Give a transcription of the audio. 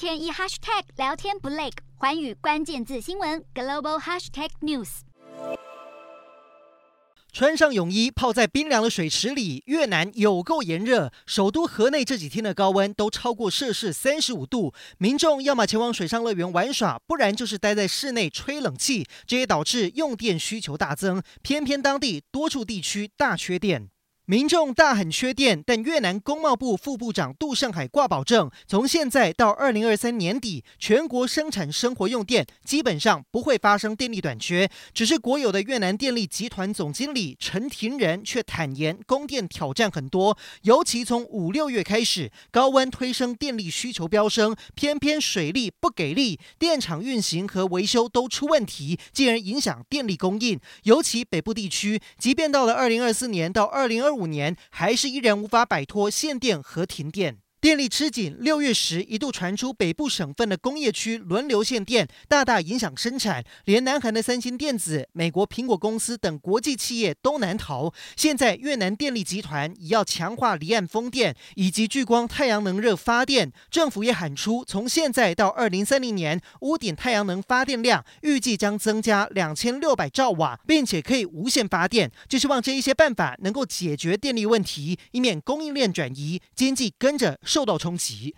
天一 hashtag 聊天不累，寰宇关键字新闻 global hashtag news。穿上泳衣泡在冰凉的水池里，越南有够炎热，首都河内这几天的高温都超过摄氏三十五度，民众要么前往水上乐园玩耍，不然就是待在室内吹冷气，这也导致用电需求大增，偏偏当地多处地区大缺电。民众大喊缺电，但越南工贸部副部长杜胜海挂保证，从现在到二零二三年底，全国生产生活用电基本上不会发生电力短缺。只是国有的越南电力集团总经理陈廷仁却坦言，供电挑战很多，尤其从五六月开始，高温推升电力需求飙升，偏偏水利不给力，电厂运行和维修都出问题，进而影响电力供应。尤其北部地区，即便到了二零二四年到二零二五。五年还是依然无法摆脱限电和停电。电力吃紧，六月时一度传出北部省份的工业区轮流限电，大大影响生产，连南韩的三星电子、美国苹果公司等国际企业都难逃。现在越南电力集团也要强化离岸风电以及聚光太阳能热发电，政府也喊出，从现在到二零三零年，屋顶太阳能发电量预计将增加两千六百兆瓦，并且可以无限发电，就希望这一些办法能够解决电力问题，以免供应链转移，经济跟着受到冲击。